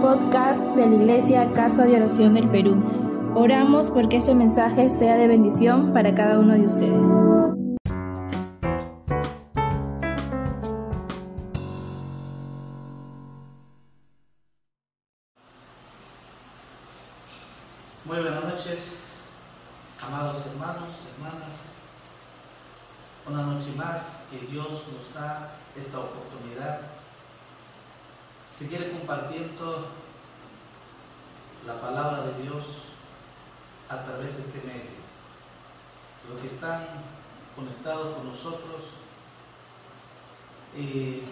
podcast de la Iglesia Casa de Oración del Perú. Oramos porque este mensaje sea de bendición para cada uno de ustedes. Muy buenas noches, amados hermanos, hermanas. Una noche más que Dios nos da esta oportunidad seguir compartiendo la palabra de Dios a través de este medio. Los que están conectados con nosotros, eh,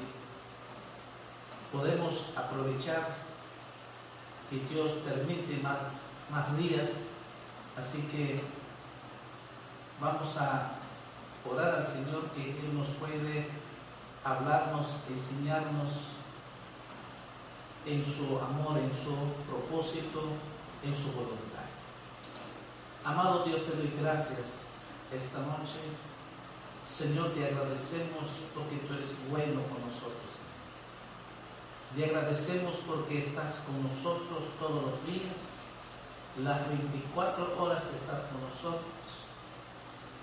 podemos aprovechar que Dios permite más, más días, así que vamos a orar al Señor que Él nos puede hablarnos, enseñarnos en su amor, en su propósito, en su voluntad. Amado Dios, te doy gracias esta noche. Señor, te agradecemos porque tú eres bueno con nosotros. Te agradecemos porque estás con nosotros todos los días, las 24 horas de estar con nosotros.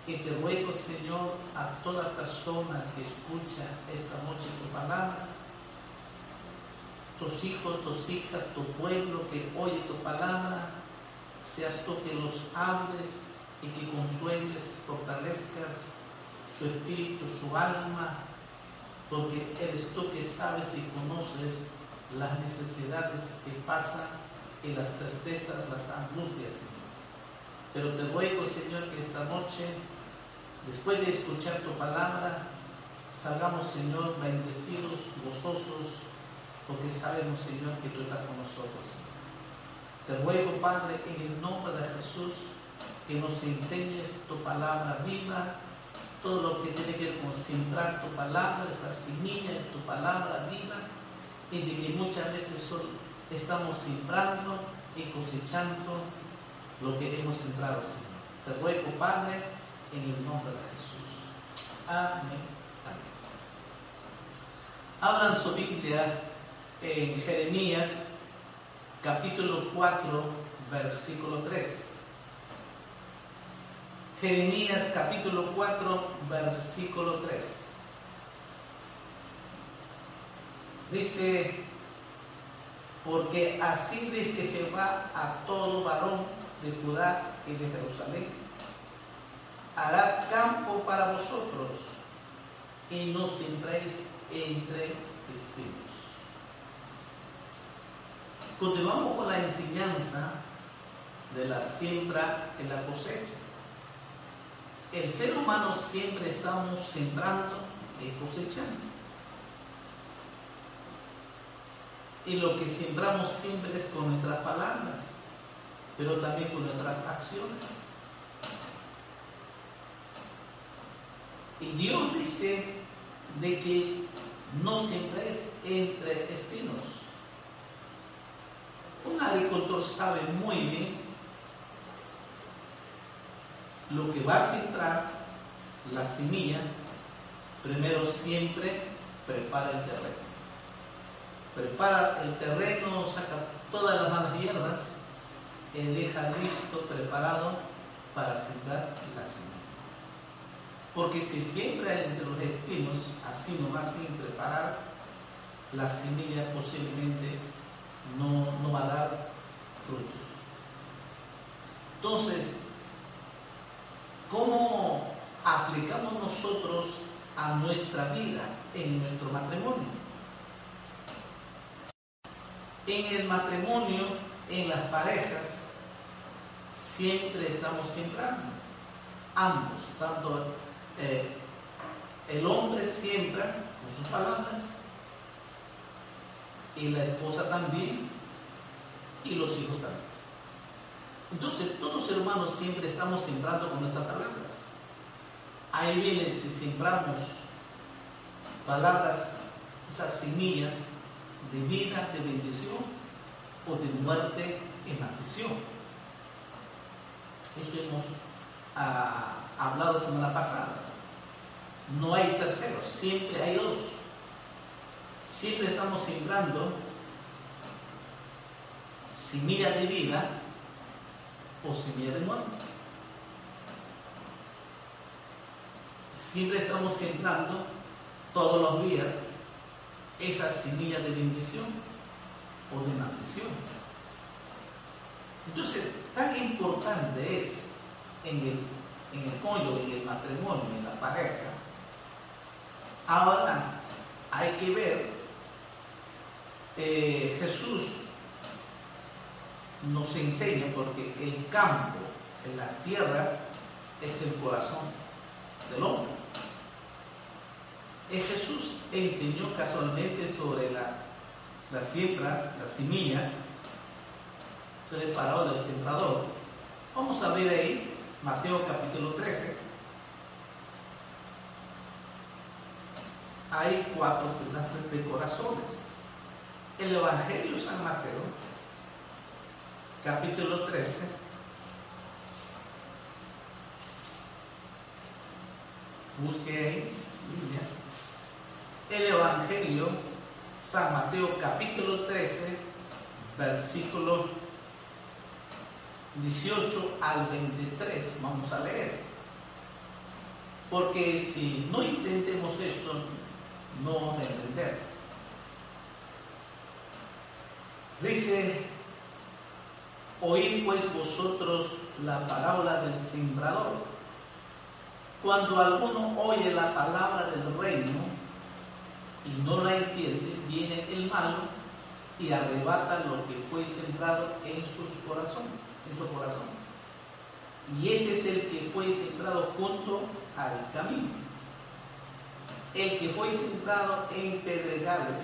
Y te ruego, Señor, a toda persona que escucha esta noche tu palabra, tus hijos, tus hijas, tu pueblo que oye tu palabra, seas tú que los hables y que consueles, fortalezcas su espíritu, su alma, porque eres tú que sabes y conoces las necesidades que pasan y las tristezas, las angustias, Señor. Pero te ruego, Señor, que esta noche, después de escuchar tu palabra, salgamos, Señor, bendecidos, gozosos, porque sabemos, Señor, que tú estás con nosotros. Te ruego, Padre, en el nombre de Jesús, que nos enseñes tu palabra viva, todo lo que tiene que ver con centrar tu palabra, esa semilla es tu palabra viva, y de que muchas veces estamos sembrando y cosechando lo que hemos sembrado, Señor. Te ruego, Padre, en el nombre de Jesús. Amén. Amén. Abran su Biblia en Jeremías capítulo 4, versículo 3. Jeremías capítulo 4, versículo 3. Dice, porque así dice Jehová a todo varón de Judá y de Jerusalén, hará campo para vosotros y no sembréis entre espinos. Continuamos con la enseñanza de la siembra y la cosecha. El ser humano siempre estamos sembrando y cosechando. Y lo que sembramos siempre es con nuestras palabras, pero también con nuestras acciones. Y Dios dice de que no siempre es entre espinos. Un agricultor sabe muy bien lo que va a sembrar la semilla. Primero siempre prepara el terreno. Prepara el terreno, saca todas las malas hierbas y deja listo, preparado para sembrar la semilla. Porque si siembra entre los espinos, así nomás sin preparar, la semilla posiblemente no, no va a dar frutos. Entonces, ¿cómo aplicamos nosotros a nuestra vida en nuestro matrimonio? En el matrimonio, en las parejas, siempre estamos sembrando. Ambos, tanto eh, el hombre siembra con sus palabras y la esposa también y los hijos también. Entonces, todos ser humanos siempre estamos sembrando con nuestras palabras. Ahí viene si sembramos palabras, esas semillas de vida, de bendición o de muerte y maldición. Eso hemos ah, hablado la semana pasada. No hay terceros, siempre hay dos. Siempre estamos sembrando semilla de vida o semilla de muerte. Siempre estamos sembrando todos los días esa semilla de bendición o de maldición. Entonces, tan importante es en el, en el en el matrimonio, en la pareja. Ahora, hay que ver, eh, Jesús nos enseña porque el campo, en la tierra, es el corazón del hombre. Eh, Jesús enseñó casualmente sobre la, la siembra, la semilla, parábola del sembrador. Vamos a ver ahí Mateo capítulo 13. Hay cuatro clases de corazones. El Evangelio San Mateo, capítulo 13. Busque ahí, El Evangelio San Mateo capítulo 13, versículo 18 al 23. Vamos a leer. Porque si no intentemos esto, no vamos a entender. Dice, oíd pues vosotros la palabra del sembrador. Cuando alguno oye la palabra del reino y no la entiende, viene el malo y arrebata lo que fue sembrado en sus corazones en su corazón. Y este es el que fue sembrado junto al camino. El que fue sembrado en pedregales,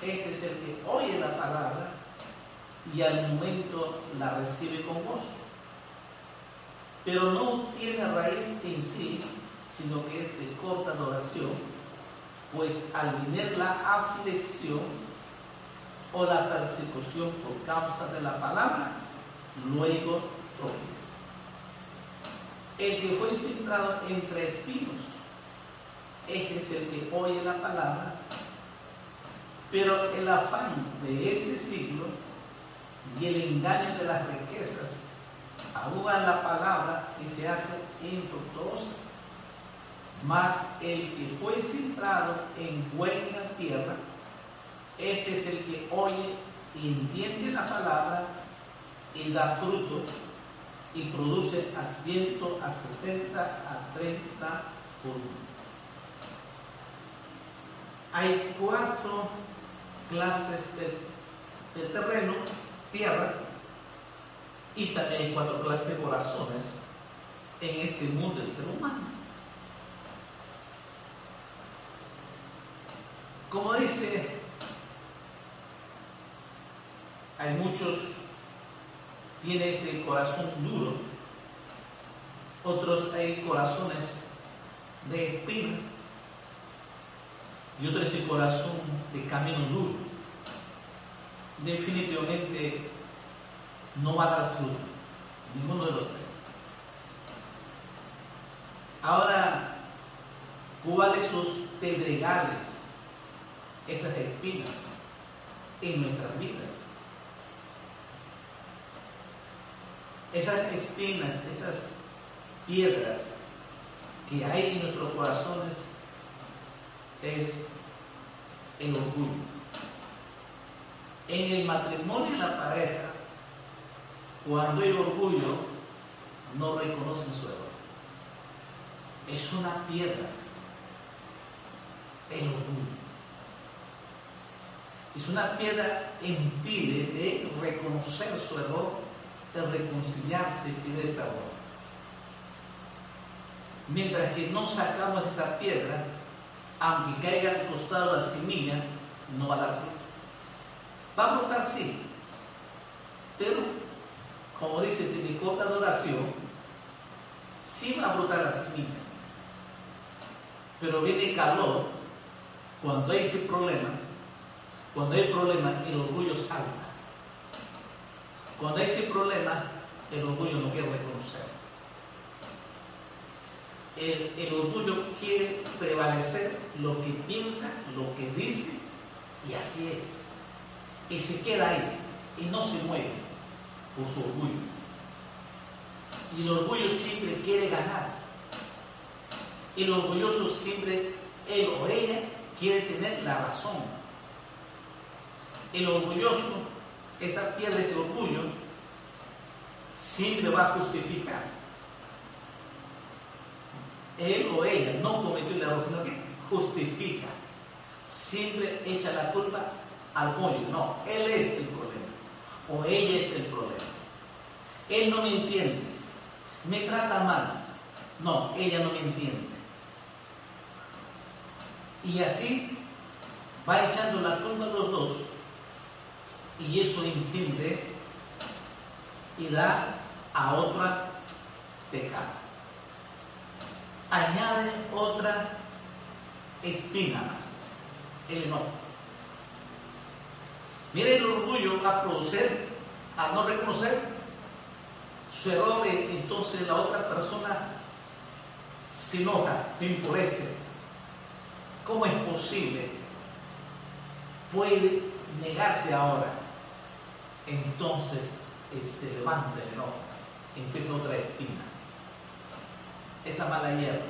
este es el que oye la palabra y al momento la recibe con gozo. Pero no tiene raíz en sí, sino que es de corta duración, pues al venir la aflicción o la persecución por causa de la palabra, luego tropieza. El que fue sembrado entre espinos, este es el que oye la palabra, pero el afán de este siglo y el engaño de las riquezas ahogan la palabra y se hace infructuosa. Mas el que fue sembrado en buena tierra, este es el que oye y entiende la palabra y da fruto y produce a ciento, a 60, a 30 por. Hay cuatro clases de, terreno, tierra, y también cuatro clases de corazones en este mundo del ser humano. Como dice, hay muchos tiene ese corazón duro. Otros hay corazones de espinas y otros ese corazón de camino duro. Definitivamente no va a dar fruto, ninguno de los tres. Ahora, ¿cuáles son los pedregales, esas espinas en nuestras vidas? esas espinas, esas piedras que hay en nuestros corazones es el orgullo. En el matrimonio y la pareja, cuando hay orgullo, no reconocen su error. Es una piedra. El orgullo. Es una piedra que impide de reconocer su error de reconciliarse y pedir perdón. Mientras que no sacamos esa piedra, aunque caiga al costado la semilla, no va a dar fruto. Va a brotar sí, pero como dice tiene corta adoración, sí va a brotar la semilla. Pero viene calor, cuando hay problemas, cuando hay problemas, el orgullo salta. Cuando hay ese problema, el orgullo no quiere reconocer. El, orgullo quiere prevalecer lo que piensa, lo que dice, y así es. Y se queda ahí y no se mueve. Por su orgullo. Y el orgullo siempre quiere ganar. El orgulloso siempre, él o ella, quiere tener la razón. El orgulloso, esa pierde ese orgullo, siempre va a justificar. Él o ella no cometió el error, sino que justifica. Siempre echa la culpa al pollo. No, él es el. O ella es el problema. Él no me entiende. Me trata mal. No, ella no me entiende. Y así va echando la culpa a los dos. Y eso incide y da a otra pecado. Añade otra espina más, el enojo. Mire el orgullo a producir, a no reconocer su error, entonces la otra persona se enoja, se enfurece. ¿Cómo es posible? Puede negarse ahora. Entonces eh, se levanta el enojo, empieza otra espina, esa mala hierba.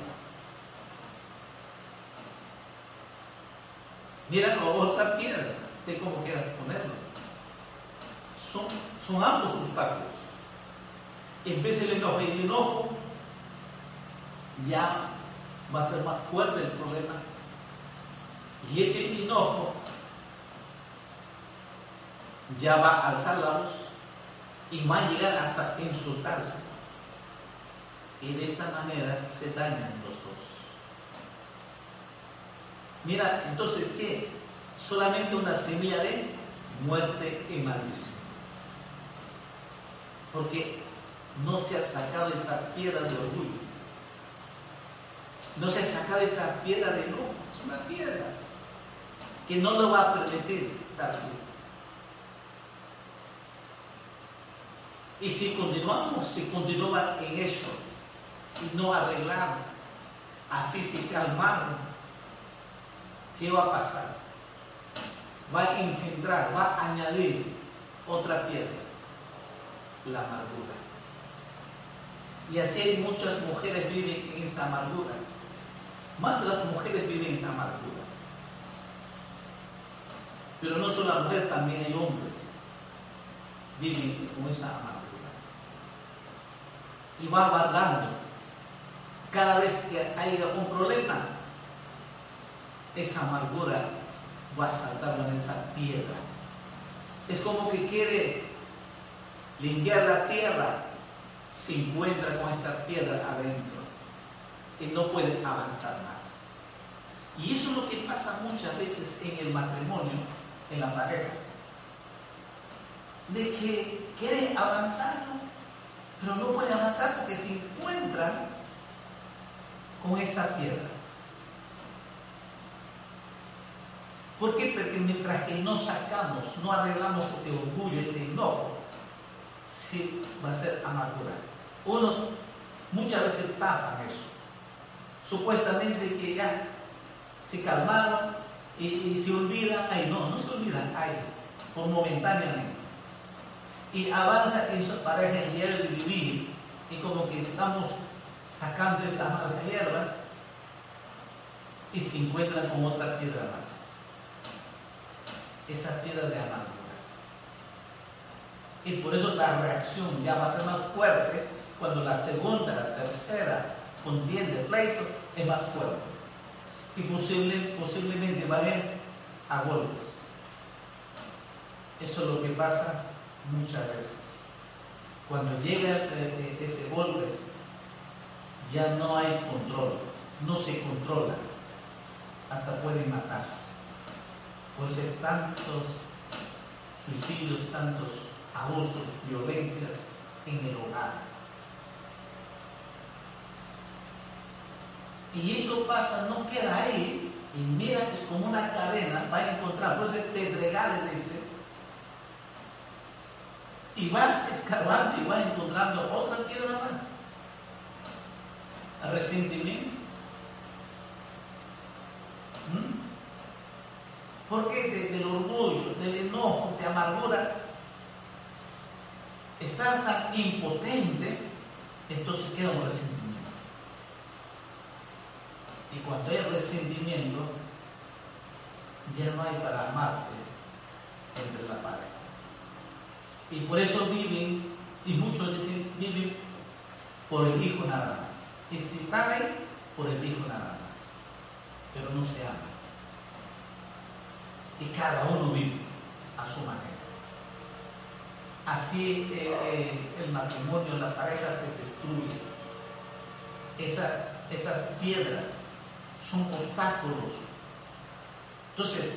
Mira otra piedra de cómo quieras ponerlo. Son, son ambos obstáculos. En vez del enojo y el enojo, ya va a ser más fuerte el problema. Y ese enojo ya va a alzar la voz y va a llegar hasta insultarse. Y de esta manera se dañan los dos. Mira, entonces, ¿qué? Solamente una semilla de muerte y maldición. Porque no se ha sacado esa piedra de orgullo. No se ha sacado esa piedra de enojo. Es una piedra que no lo va a permitir dar Y si continuamos, si continúa en eso y no arreglamos, así se calmamos, ¿qué va a pasar? Va a engendrar, va a añadir otra piedra, la amargura. Y así muchas mujeres viven en esa amargura. Más las mujeres viven en esa amargura. Pero no solo las mujeres, también hay hombres viven con esa amargura. Y va guardando. Cada vez que haya un problema, esa amargura va a saltar en esa piedra. Es como que quiere limpiar la tierra, se encuentra con esa piedra adentro y no puede avanzar más. Y eso es lo que pasa muchas veces en el matrimonio, en la pareja. De que quiere avanzar, pero no puede avanzar porque se encuentran con esa piedra. ¿Por qué? Porque mientras que no sacamos, no arreglamos ese orgullo, ese enojo, sí va a ser amargura. Uno muchas veces tapa eso. Supuestamente que ya se calmaron y, se olvidan, ay no, no se olvidan, ay, por momentáneamente. Y avanza en su pareja el diario de vivir y como que estamos sacando esas malas hierbas y se encuentran con otra piedra más esa piedra de amargura. Y por eso la reacción ya va a ser más fuerte cuando la segunda, la tercera contienda, pleito, es más fuerte. Y posible, posiblemente va a ir a golpes. Eso es lo que pasa muchas veces. Cuando llega eh, eh, ese golpe, ya no hay control, no se controla, hasta pueden matarse por ser tantos suicidios, tantos abusos, violencias en el hogar. Y eso pasa, no queda ahí, y mira, es como una cadena, va a encontrar, puede ser pedregal ese, y va escarbando y va encontrando otra piedra más. Resentimiento. ¿Mm? ¿Por qué? del orgullo, del enojo, de amargura. está tan impotente, entonces queda un resentimiento. Y cuando hay resentimiento, ya no hay para amarse entre la pareja. Y por eso viven, y muchos dicen, viven por el hijo nada más. Y si están ahí, por el hijo nada más. Pero no se aman. Y cada uno vive a su manera. Así eh, eh, el matrimonio, la pareja se destruye. esas piedras son obstáculos. Entonces,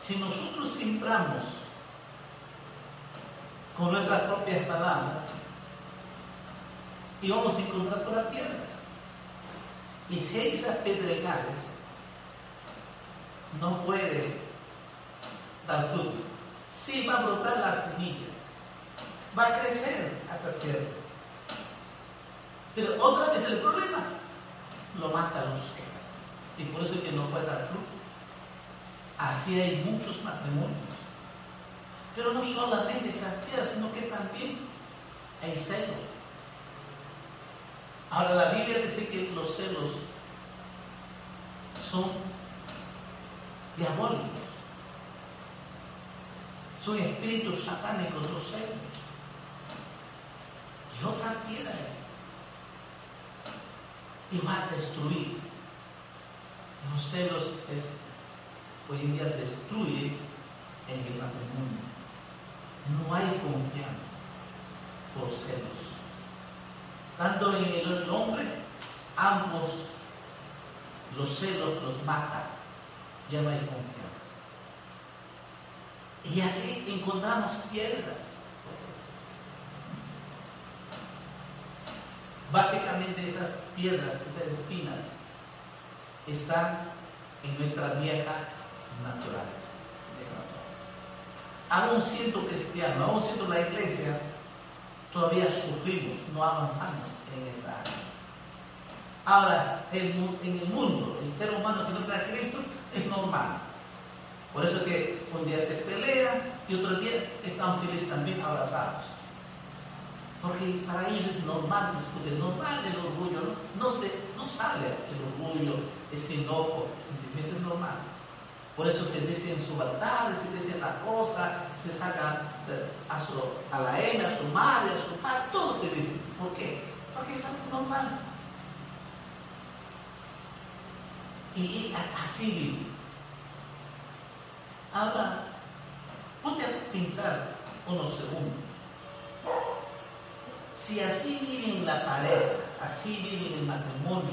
si nosotros sembramos con nuestras propias palabras, y vamos a encontrar todas las piedras. Y si hay esas pedregales, no puede dar fruto. Sí va a brotar la semilla, va a crecer hasta cierto. Pero otra vez el problema lo mata los que y por eso es que no puede dar fruto. Así hay muchos matrimonios. Pero no solamente esas piedras, sino que también hay celos. Ahora la Biblia dice que los celos son diabólicos. Son espíritus satánicos los celos. Y otra piedra. Y va a destruir los celos es, hoy en día destruye en el matrimonio. No hay confianza por celos. Tanto en el hombre, ambos los celos los matan. Ya no hay confianza. Y así encontramos piedras. Básicamente esas piedras, esas espinas, están en nuestra vieja naturaleza. Aún siendo cristiano, aún siendo la iglesia, todavía sufrimos, no avanzamos en esa área. Ahora, en, el mundo, el ser humano que no trae a Cristo es normal. Por eso que un día se pelea y otro día están felices también abrazados. Porque para ellos es normal discutir, normal el orgullo, no, se, no sale el orgullo, ese enojo, sentimiento es normal. Por eso se dicen subaltades, se dicen la cosa, se saca a, su, a la hembra, a su madre, a su padre, todo se dice. ¿Por qué? Porque es algo normal. Y, así vive. Ahora, ponte a pensar unos segundos. Si así vive en la pareja, así vive en el matrimonio,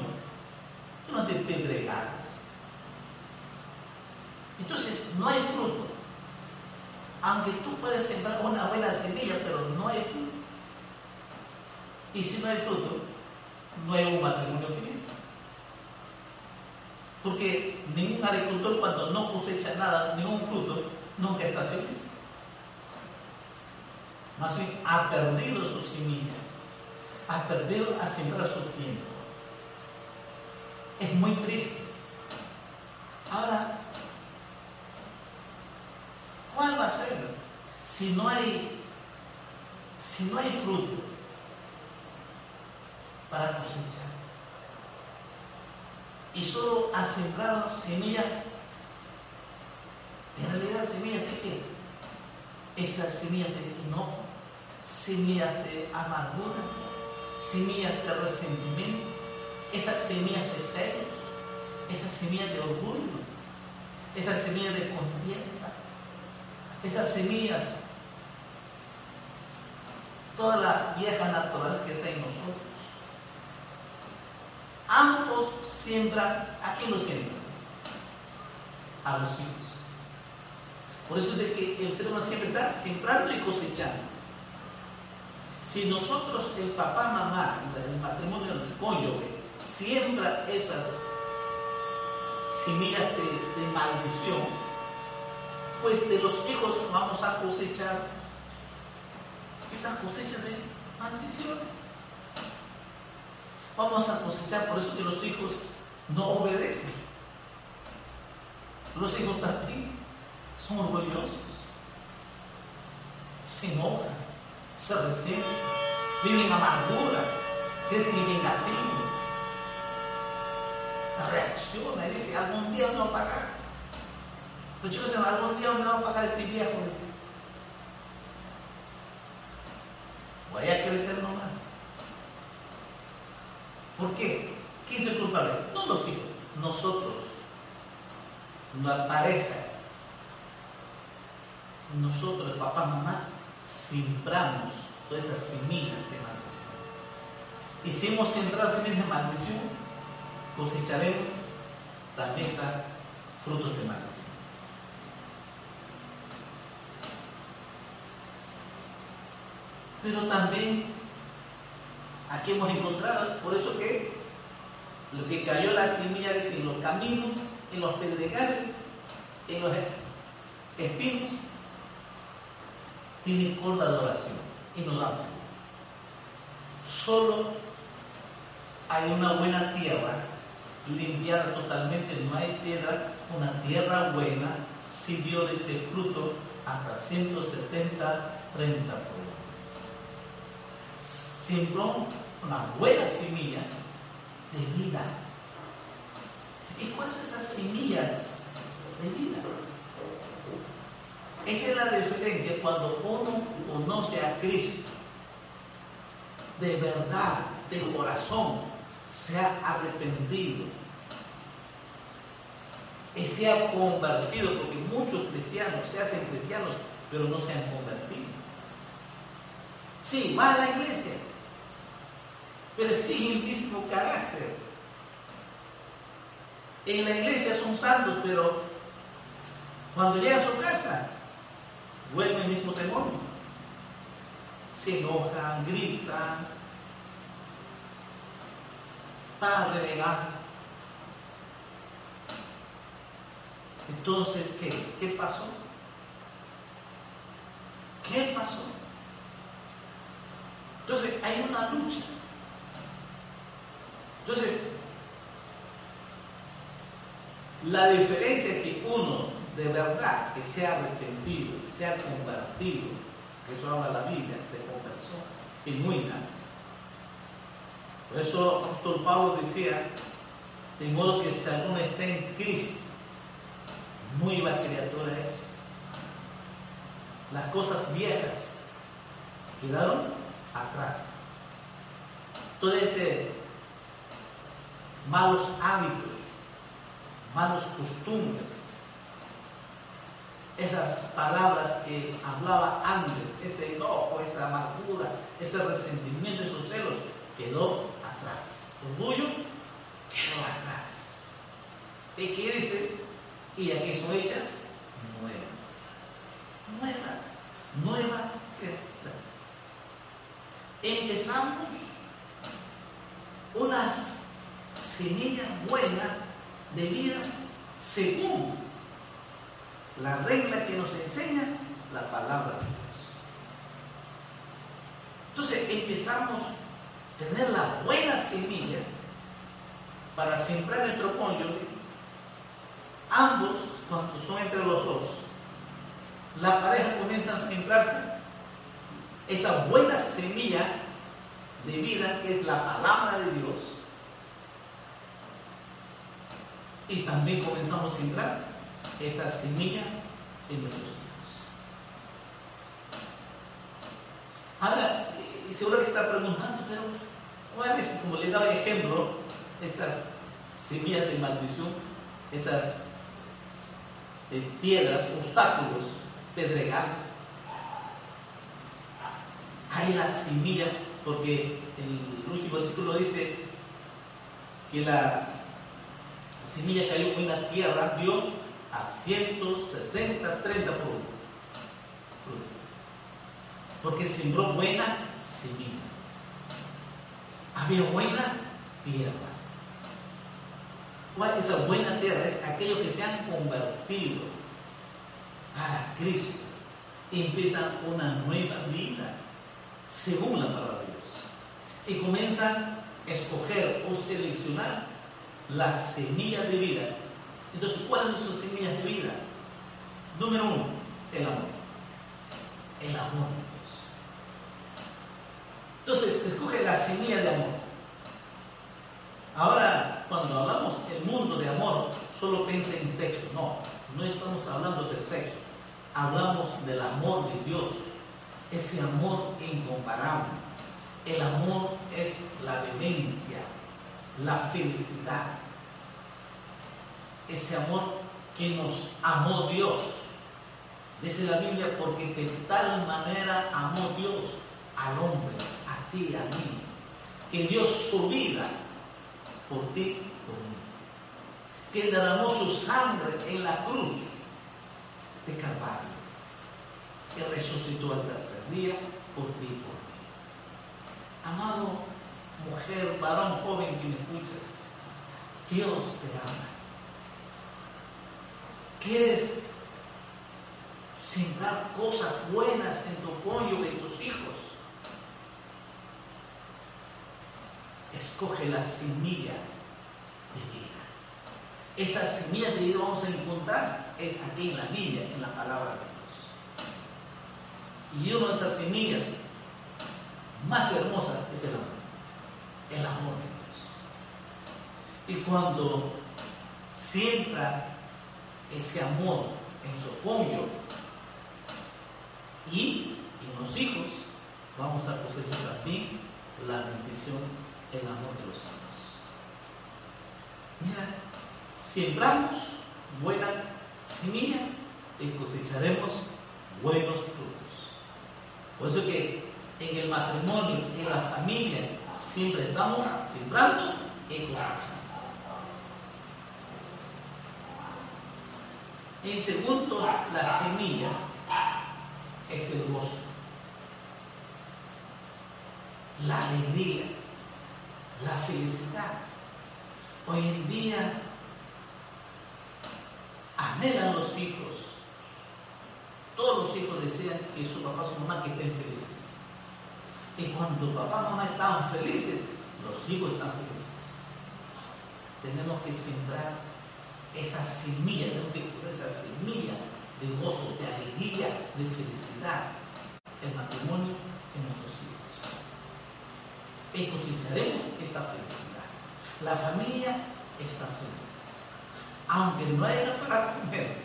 son de pedregales. Entonces, no hay fruto. Aunque tú puedes sembrar una buena semilla, pero no hay fruto. Y si no hay fruto, no hay un matrimonio feliz. Porque ningún agricultor cuando no cosecha nada, ningún fruto, nunca está feliz. Más bien ha perdido su semilla, ha perdido a sembrar su tiempo. Es muy triste. Ahora, ¿cuál va a ser si no hay, si no hay fruto para cosechar? Y solo ha sembrado semillas, en realidad semillas de qué? Esas semillas de enojo, semillas de amargura, semillas de resentimiento, esas semillas de celos, esas semillas de orgullo, esas semillas de contienda, esas semillas, toda la vieja naturaleza que está en nosotros. Ambos siembran, ¿a quién lo siembran? A los hijos. Por eso es de que el ser humano siempre está sembrando y cosechando. Si nosotros, el papá, mamá, el matrimonio, el cónyuge, siembra esas semillas de, maldición, pues de los hijos vamos a cosechar esas cosechas de maldiciones. Vamos a cosechar, por eso que los hijos no obedecen. Los hijos también son orgullosos, se enojan, se resienten, viven amargura, es negativo, reacciona y dice, algún día me va a pagar. Los chicos dicen, algún día me va a pagar este viejo. Voy a crecer nomás. ¿Por qué? ¿Quién es el culpable? No los hijos, nosotros, la pareja, nosotros, el papá, mamá, sembramos todas esas semillas de maldición. Y si hemos sembrado semillas de maldición, cosecharemos la mesa frutos de maldición. Pero también aquí hemos encontrado, por eso que lo que cayó las semillas en los caminos, en los pedregales, en los espinos, tiene corta adoración y no da Solo hay una buena tierra, limpiada totalmente, no hay piedra, una tierra buena, si dio ese fruto hasta 170, 30 por Sembró una buena semilla de vida. ¿Y cuáles son esas semillas de vida? Esa es la diferencia cuando uno conoce a Cristo de verdad, de corazón, se ha arrepentido y se ha convertido, porque muchos cristianos se hacen cristianos, pero no se han convertido. Sí, va a la iglesia, pero sigue el mismo carácter. En la iglesia son santos, pero cuando llega a su casa, vuelve el mismo demonio. Se enojan, gritan, para renegar. Entonces, ¿qué? ¿Qué pasó? ¿Qué pasó? Entonces, hay una lucha. Entonces, la diferencia es que uno de verdad que se ha arrepentido, se ha convertido, que eso habla la Biblia, de conversión genuina. Por eso apóstol Pablo decía, de modo que si alguno está en Cristo, nueva criatura es. Las cosas viejas quedaron atrás. Ese malos hábitos, malas costumbres, esas palabras que hablaba antes, ese enojo, esa amargura, ese resentimiento, esos celos, quedó atrás. Orgullo quedó atrás. ¿Y qué dice? Y aquí son hechas nuevas. Nuevas. Nuevas criaturas. Empezamos unas semilla buena de vida según la regla que nos enseña la palabra de Dios. Entonces empezamos a tener la buena semilla para sembrar nuestro cónyuge. Ambos, cuando son entre los dos, la pareja comienza a sembrarse esa buena semilla de vida que es la palabra de Dios y también comenzamos a sembrar esa semilla en nuestros hijos. Ahora, seguro que está preguntando, pero ¿cuál es, como le daba ejemplo, esas semillas de maldición, esas eh, piedras, obstáculos, pedregales? Hay la semilla, porque el último versículo dice que la semilla cayó en la tierra, dio a 160, 30 por uno. Porque sembró buena semilla. Había buena tierra. ¿Cuál es esa buena tierra? Es aquellos que se han convertido para Cristo empiezan una nueva vida según la palabra de Dios. Y comienzan a escoger o seleccionar las semillas de vida. Entonces, ¿cuáles son sus semillas de vida? Número uno, el amor. El amor de Dios. Entonces, escoge la semilla de amor. Ahora, cuando hablamos del mundo de amor, solo piensa en sexo. No, no estamos hablando de sexo. Hablamos del amor de Dios. Ese amor incomparable. El amor es la vivencia, la felicidad. Ese amor que nos amó Dios. Dice la Biblia, porque de tal manera amó Dios al hombre, a ti, a mí, que dio su vida por ti, por mí, que derramó su sangre en la cruz de Calvario, que resucitó al tercer día por ti, por mí. Amado mujer, varón joven que me escuchas, Dios te ama. ¿Quieres sembrar cosas buenas en tu cónyuge, en tus hijos? Escoge la semilla de vida. Esa semilla de vida vamos a encontrar es aquí en la Biblia, en la palabra de Dios. Y una de esas semillas más hermosas. El amor de Dios. Y cuando siembra ese amor en su apoyo y en los hijos, vamos a cosechar también la bendición, el amor de los santos. Mira, sembramos buena semilla y cosecharemos buenos frutos. Por eso que en el matrimonio, en la familia, siempre estamos sembrando y cosechando. En segundo, la semilla es el gozo, la alegría, la felicidad. Hoy en día anhelan los hijos. Todos los hijos desean que su papá su mamá estén felices. Y cuando papá y mamá están felices, los hijos están felices. Tenemos que sembrar esa semilla, de esa semilla de gozo, de alegría, de felicidad, el matrimonio en nuestros hijos. Y esa felicidad. La familia está feliz. Aunque no haya para comer,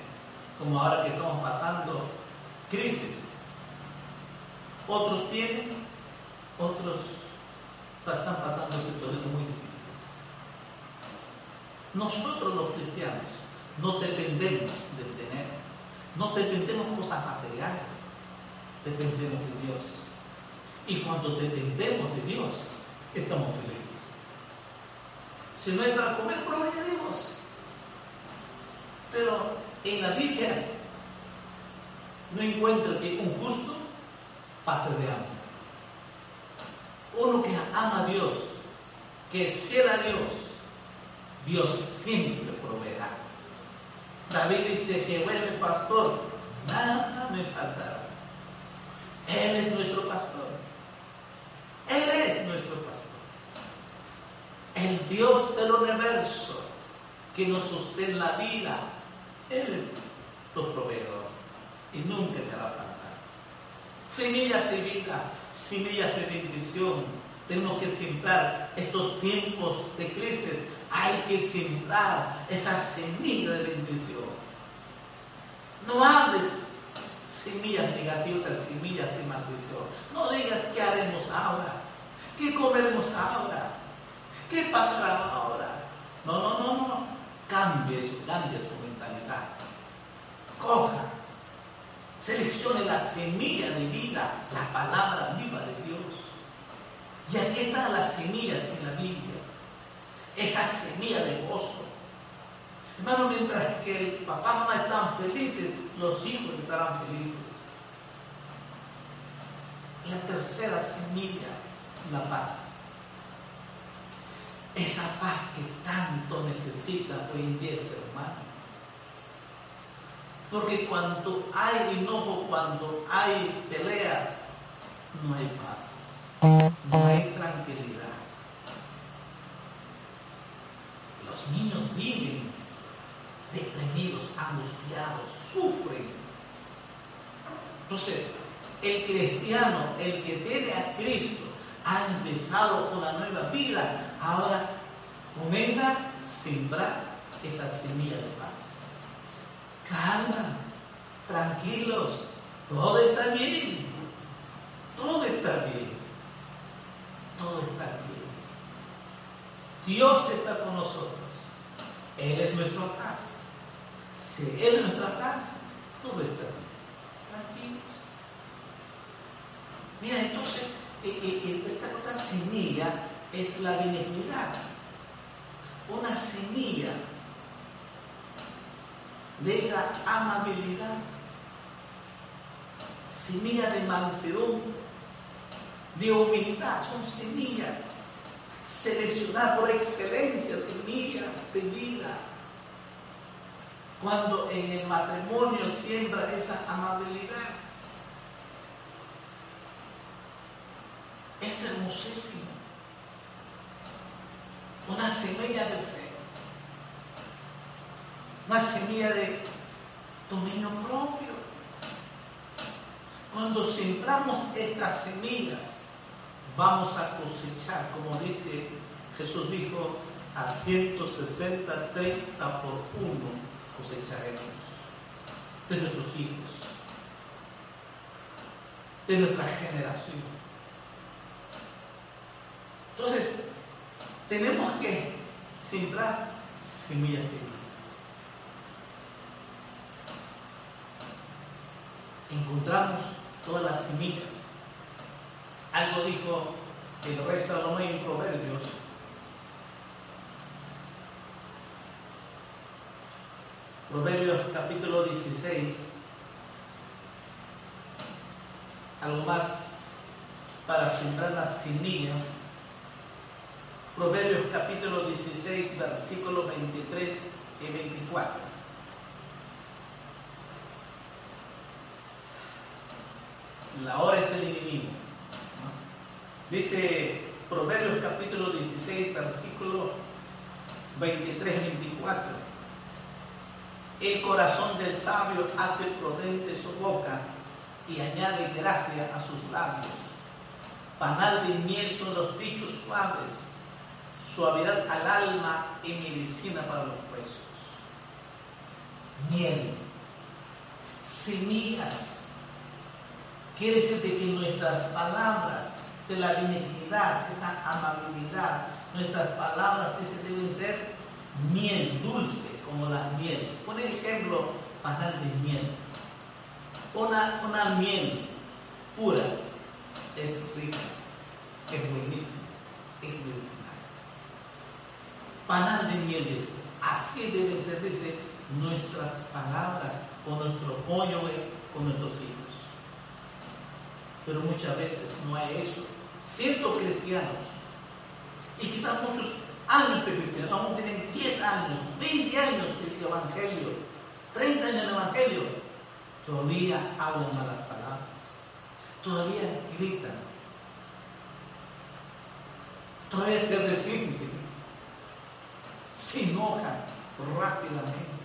como ahora que estamos pasando crisis, otros tienen, otros están pasando situaciones muy difíciles. Nosotros los cristianos no dependemos del tener, no dependemos de cosas materiales, dependemos de Dios. Y cuando dependemos de Dios, estamos felices. Si no hay para comer, gloria a Dios. Pero en la Biblia no encuentro que un justo pase de hambre. Uno que ama a Dios, que es a Dios, Dios siempre proveerá. David dice, que mi pastor, nada me faltará. Él es nuestro pastor. Él es nuestro pastor. El Dios del universo que nos sostiene la vida. Él es tu proveedor y nunca te hará faltar. Semillas de vida, semillas de bendición. Tenemos que sembrar estos tiempos de crisis hay que sembrar esa semilla de bendición. No hables semillas negativas, semillas de maldición. No digas qué haremos ahora, qué comeremos ahora, qué pasará ahora. No, no, no, no. Cambie eso, cambie su mentalidad. Coja, seleccione la semilla de vida, la palabra viva de Dios. Y aquí están las semillas en la Biblia esa semilla de gozo. Hermano, mientras que el papá y mamá están felices, los hijos estarán felices. La tercera semilla, la paz. Esa paz que tanto necesita hoy en día hermano. Porque cuando hay enojo, cuando hay peleas, no hay paz, no hay tranquilidad. Los niños viven deprimidos, angustiados, sufren. Entonces, el cristiano, el que tiene a Cristo, ha empezado una nueva vida. Ahora comienza a sembrar esa semilla de paz. Calma, tranquilos, todo está bien. Todo está bien. Todo está bien. Dios está con nosotros. Él es nuestra paz. Si Él es nuestra paz, todo está bien. Tranquilos. Mira, entonces, eh, eh, eh, esta otra semilla es la benignidad. Una semilla de esa amabilidad, semilla de mansedumbre, de humildad, son semillas seleccionadas por excelencia, semillas de vida. Cuando en el matrimonio siembra esa amabilidad, es hermosísimo. Una semilla de fe, una semilla de dominio propio. Cuando sembramos estas semillas, vamos a cosechar, como dice Jesús dijo, a 160, 30 por uno cosecharemos de nuestros hijos, de nuestra generación. Entonces, tenemos que sembrar semillas de vida. Encontramos todas las semillas algo dijo el rey Salomón en Proverbios. Proverbios capítulo 16. Algo más para sembrar la semilla. Proverbios capítulo 16, versículos 23 y 24. La hora es el enemigo. Dice Proverbios capítulo 16, versículo 23-24. El corazón del sabio hace prudente su boca y añade gracia a sus labios. Panal de miel son los dichos suaves, suavidad al alma y medicina para los huesos. Miel, semillas. Quiere decir que nuestras palabras de la benignidad, esa amabilidad. Nuestras palabras deben ser miel, dulce como la miel. Por ejemplo, panal de miel. Una, una miel pura es rica, es buenísima, es medicinal. Panal de miel es, así deben ser, dice, nuestras palabras o nuestro pollo con nuestros hijos. Pero muchas veces no hay eso siendo cristianos, y quizás muchos años de cristianos, aún tienen 10 años, 20 años de evangelio, 30 años de evangelio, todavía hablan malas palabras, todavía gritan, todavía se resienten, se enojan rápidamente.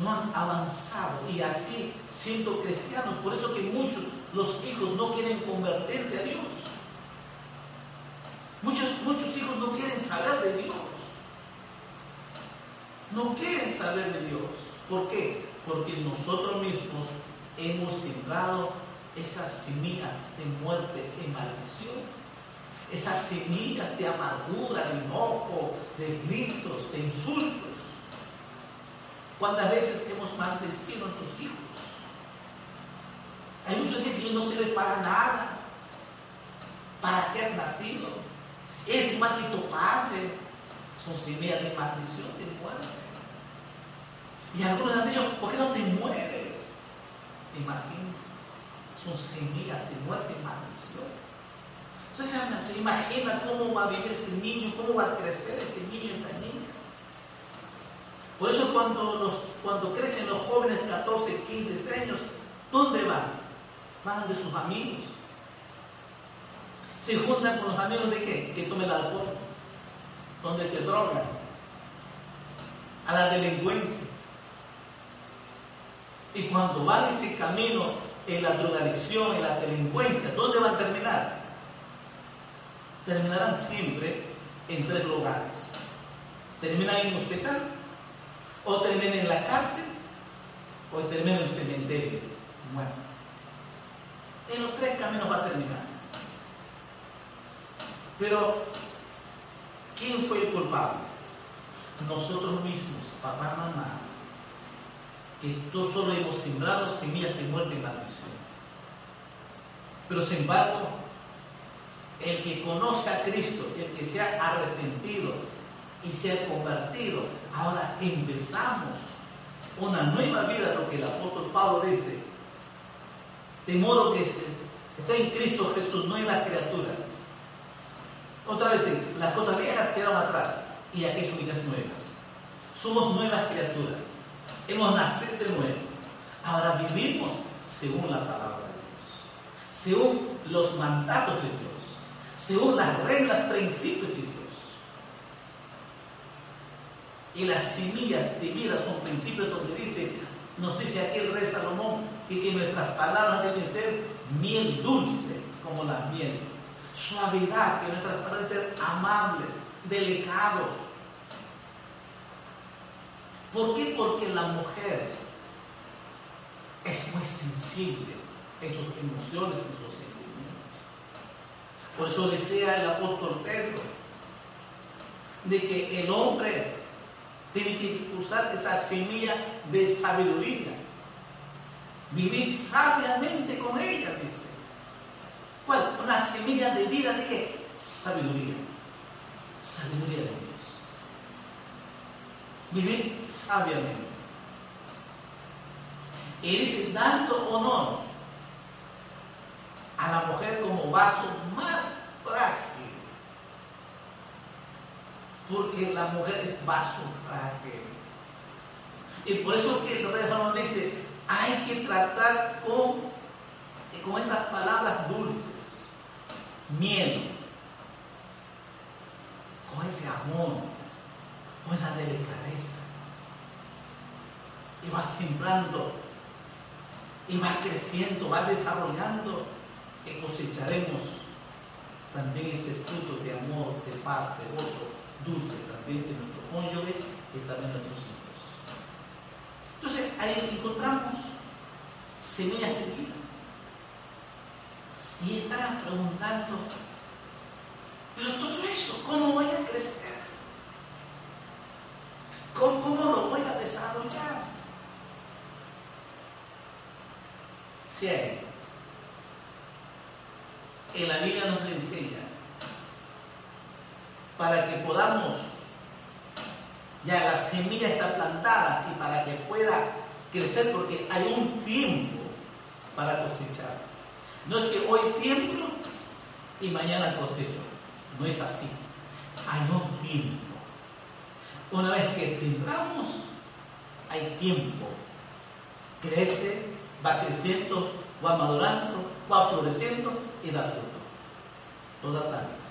No han avanzado y así siendo cristianos, por eso que muchos los hijos no quieren convertirse a Dios. Muchos, muchos hijos no quieren saber de Dios. No quieren saber de Dios. ¿Por qué? Porque nosotros mismos hemos sembrado esas semillas de muerte y maldición. Esas semillas de amargura, de enojo, de gritos, de insultos. ¿Cuántas veces hemos maldecido a nuestros hijos? Hay muchos que no sirve para nada. ¿Para qué has nacido? Es un maldito padre. Son semillas de maldición, de muerte. Y algunos han dicho, ¿por qué no te mueres? Imagínense. Son semillas de muerte y maldición. Entonces imagina cómo va a vivir ese niño, cómo va a crecer ese niño, esa niña. Por eso cuando, los, cuando crecen los jóvenes 14, 15 años, ¿dónde van? van de sus amigos. Se juntan con los amigos de qué? Que tomen alcohol, donde se drogan, a la delincuencia. Y cuando van ese camino en la drogadicción, en la delincuencia, ¿dónde van a terminar? terminarán siempre en tres lugares. Terminan en hospital, o terminan en la cárcel, o terminan en el cementerio. Bueno, en los tres caminos va a terminar. Pero, ¿quién fue el culpable? Nosotros mismos, papá, mamá, que solo hemos sembrado semillas de muerte y maldición. Pero sin embargo, el que conoce a Cristo, el que se ha arrepentido y se ha convertido, ahora empezamos una nueva vida, lo que el apóstol Pablo dice, de modo que está en Cristo Jesús, nuevas criaturas. Otra vez, las cosas viejas quedaron atrás y aquí son hechas nuevas. Somos nuevas criaturas. Hemos nacido de nuevo. Ahora vivimos según la palabra de Dios, según los mandatos de Dios, según las reglas, principios de Dios. Y las semillas de son principios donde dice, nos dice aquí el rey Salomón, que, que nuestras palabras deben ser miel dulce como la miel, suavidad, que nuestras palabras deben ser amables, delicados, ¿Por qué? Porque la mujer es muy sensible en sus emociones, en sus sentimientos. Por eso decía el apóstol Pedro, de que el hombre tiene que usar esa semilla de sabiduría, vivir sabiamente con ella, dice. ¿Cuál? Una semilla de vida de qué? Sabiduría. Sabiduría de Dios. Vivir sabiamente. Y dice, dando honor a la mujer como vaso más frágil. Porque la mujer es vaso frágil. Y por eso que el rey Salomón dice, hay que tratar con, con esas palabras dulces, miel, con ese amor, con esa delicadeza y va sembrando, y va creciendo, va desarrollando, y cosecharemos también ese fruto de amor, de paz, de gozo, dulce también de nuestro cónyuge y también de nuestros hijos. Entonces ahí encontramos semillas de vida. Y estarán preguntando, pero todo eso, ¿cómo voy a crecer? ¿Cómo, lo voy a desarrollar? En la Biblia nos enseña para que podamos, ya la semilla está plantada y para que pueda crecer, porque hay un tiempo para cosechar. No es que hoy siembro y mañana cosecho. No es así. Hay un tiempo. Una vez que sembramos, hay tiempo. Crece va creciendo, va madurando, va floreciendo y da fruto. Toda tarde.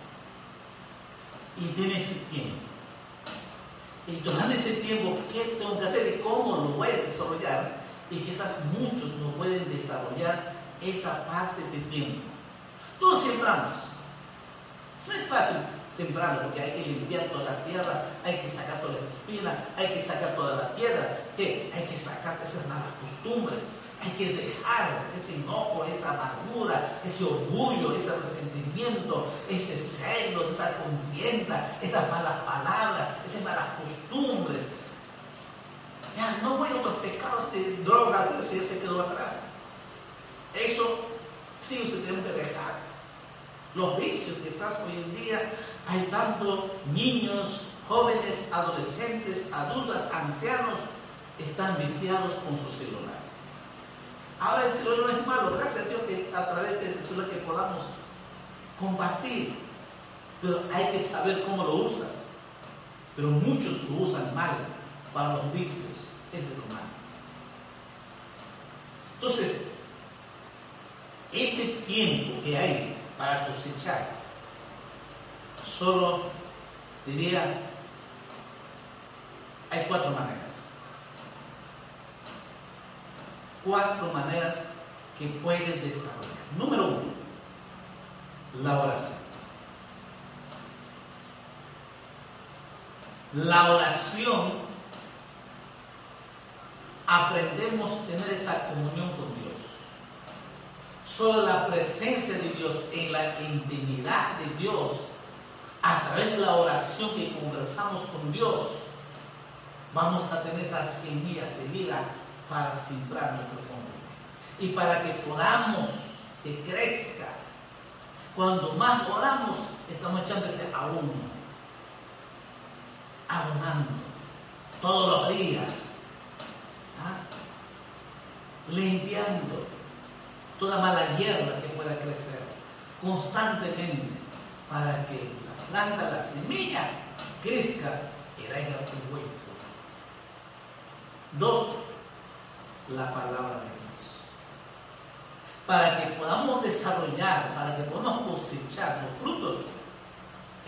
Y tiene ese tiempo. Y durante ese tiempo, ¿qué tengo que hacer y cómo lo voy a desarrollar? Y quizás muchos no pueden desarrollar esa parte de tiempo. Todos sembramos. No es fácil sembrarlo porque hay que limpiar toda la tierra, hay que sacar toda la espina, hay que sacar toda la piedra, ¿qué? hay que sacar esas malas costumbres, hay que dejar ese enojo, esa amargura, ese orgullo, ese resentimiento, ese celo, esa contienda, esas malas palabras, esas malas costumbres. Ya no voy a otros pecados de droga, pero si ya se quedó atrás. Eso sí se tiene que dejar. Los vicios que están hoy en día, hay tanto niños, jóvenes, adolescentes, adultos, ancianos, están viciados con su celular. Ahora el celular no es malo, gracias a Dios que a través del celular que podamos compartir, pero hay que saber cómo lo usas. Pero muchos lo usan mal para los vicios, es de lo malo. Entonces, este tiempo que hay para cosechar, solo diría, hay cuatro maneras cuatro maneras que puedes desarrollar. Número uno, la oración. La oración, aprendemos a tener esa comunión con Dios. Solo la presencia de Dios en la intimidad de Dios, a través de la oración que conversamos con Dios, vamos a tener esa semilla de vida para sembrar nuestro mundo. Y para que podamos que crezca. Cuando más oramos, estamos echándose a uno abonando todos los días, ¿ah? limpiando toda mala hierba que pueda crecer constantemente para que la planta, la semilla, crezca y dé un buen fruto. Dos, la palabra de Dios. Para que podamos desarrollar, para que podamos cosechar los frutos,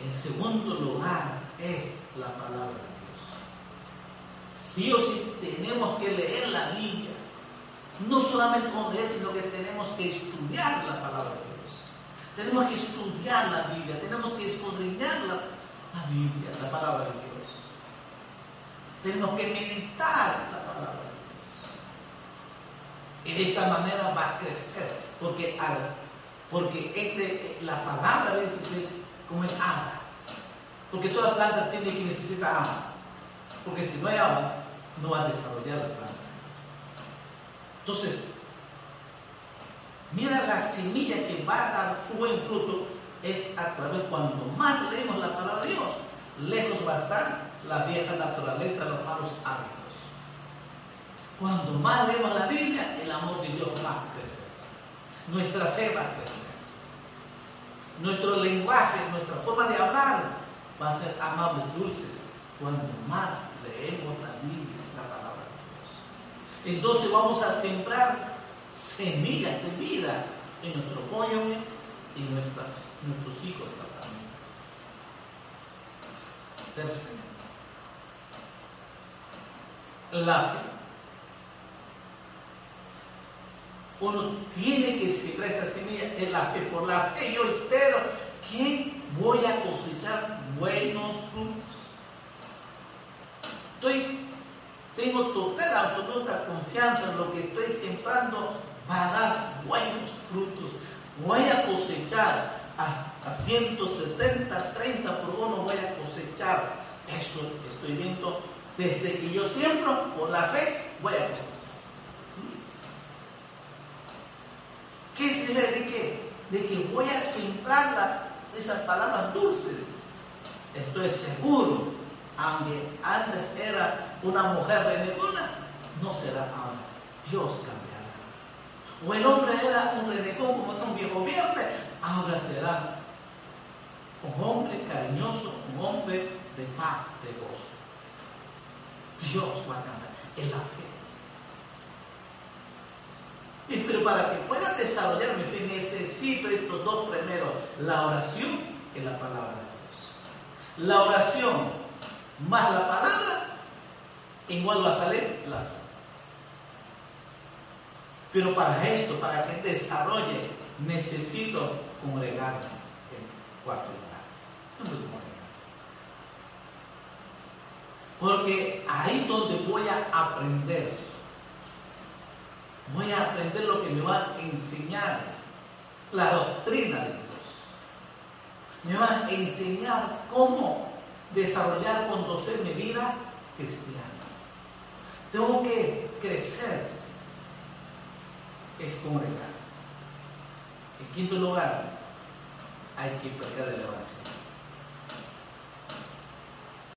en segundo lugar, es la palabra de Dios. Sí o sí tenemos que leer la Biblia. No solamente con leer, sino que tenemos que estudiar la palabra de Dios. Tenemos que estudiar la Biblia, tenemos que escudriñar la, la Biblia, la palabra de Dios. Tenemos que meditar la palabra. Y de esta manera va a crecer, porque, porque este, la palabra debe ser como el agua porque toda planta tiene que necesita agua. Porque si no hay agua, no va a desarrollar la planta. Entonces, mira la semilla que va a dar buen fruto es a través cuando más leemos la palabra de Dios, lejos va a estar la vieja naturaleza, los malos hábitos. Cuando más leemos la Biblia, el amor de Dios va a crecer. Nuestra fe va a crecer. Nuestro lenguaje, nuestra forma de hablar va a ser amables, dulces, cuando más leemos la Biblia, la palabra de Dios. Entonces vamos a sembrar semillas de vida en nuestro cónyuge y en nuestros hijos también. Tercero, la fe. Uno tiene que sembrar esa semilla en la fe. Por la fe yo espero que voy a cosechar buenos frutos. Tengo total, absoluta confianza en lo que estoy sembrando va a dar buenos frutos. Voy a cosechar a, a 160, 30 por uno, voy a cosechar. Eso estoy viendo desde que yo siembro por la fe, voy a cosechar. ¿Qué es de qué? De que voy a sembrar esas palabras dulces estoy seguro, aunque antes era una mujer renegona, no será ahora. Dios cambiará. O el hombre era un renegón como es un viejo verde, ahora será un hombre cariñoso, un hombre de paz, de gozo. Dios va a cambiar en la fe. Y, para que pueda desarrollar mi fe necesito estos dos primeros, la oración y la palabra la oración más la palabra, igual va a salir la fe. Pero para esto, para que desarrolle, necesito congregarme en cuarto lugar. Porque ahí donde voy a aprender, voy a aprender lo que me va a enseñar, la doctrina de Dios me van a enseñar cómo desarrollar, conducir mi vida cristiana. Tengo que crecer, es congregar. En quinto lugar, hay que predicar el Evangelio.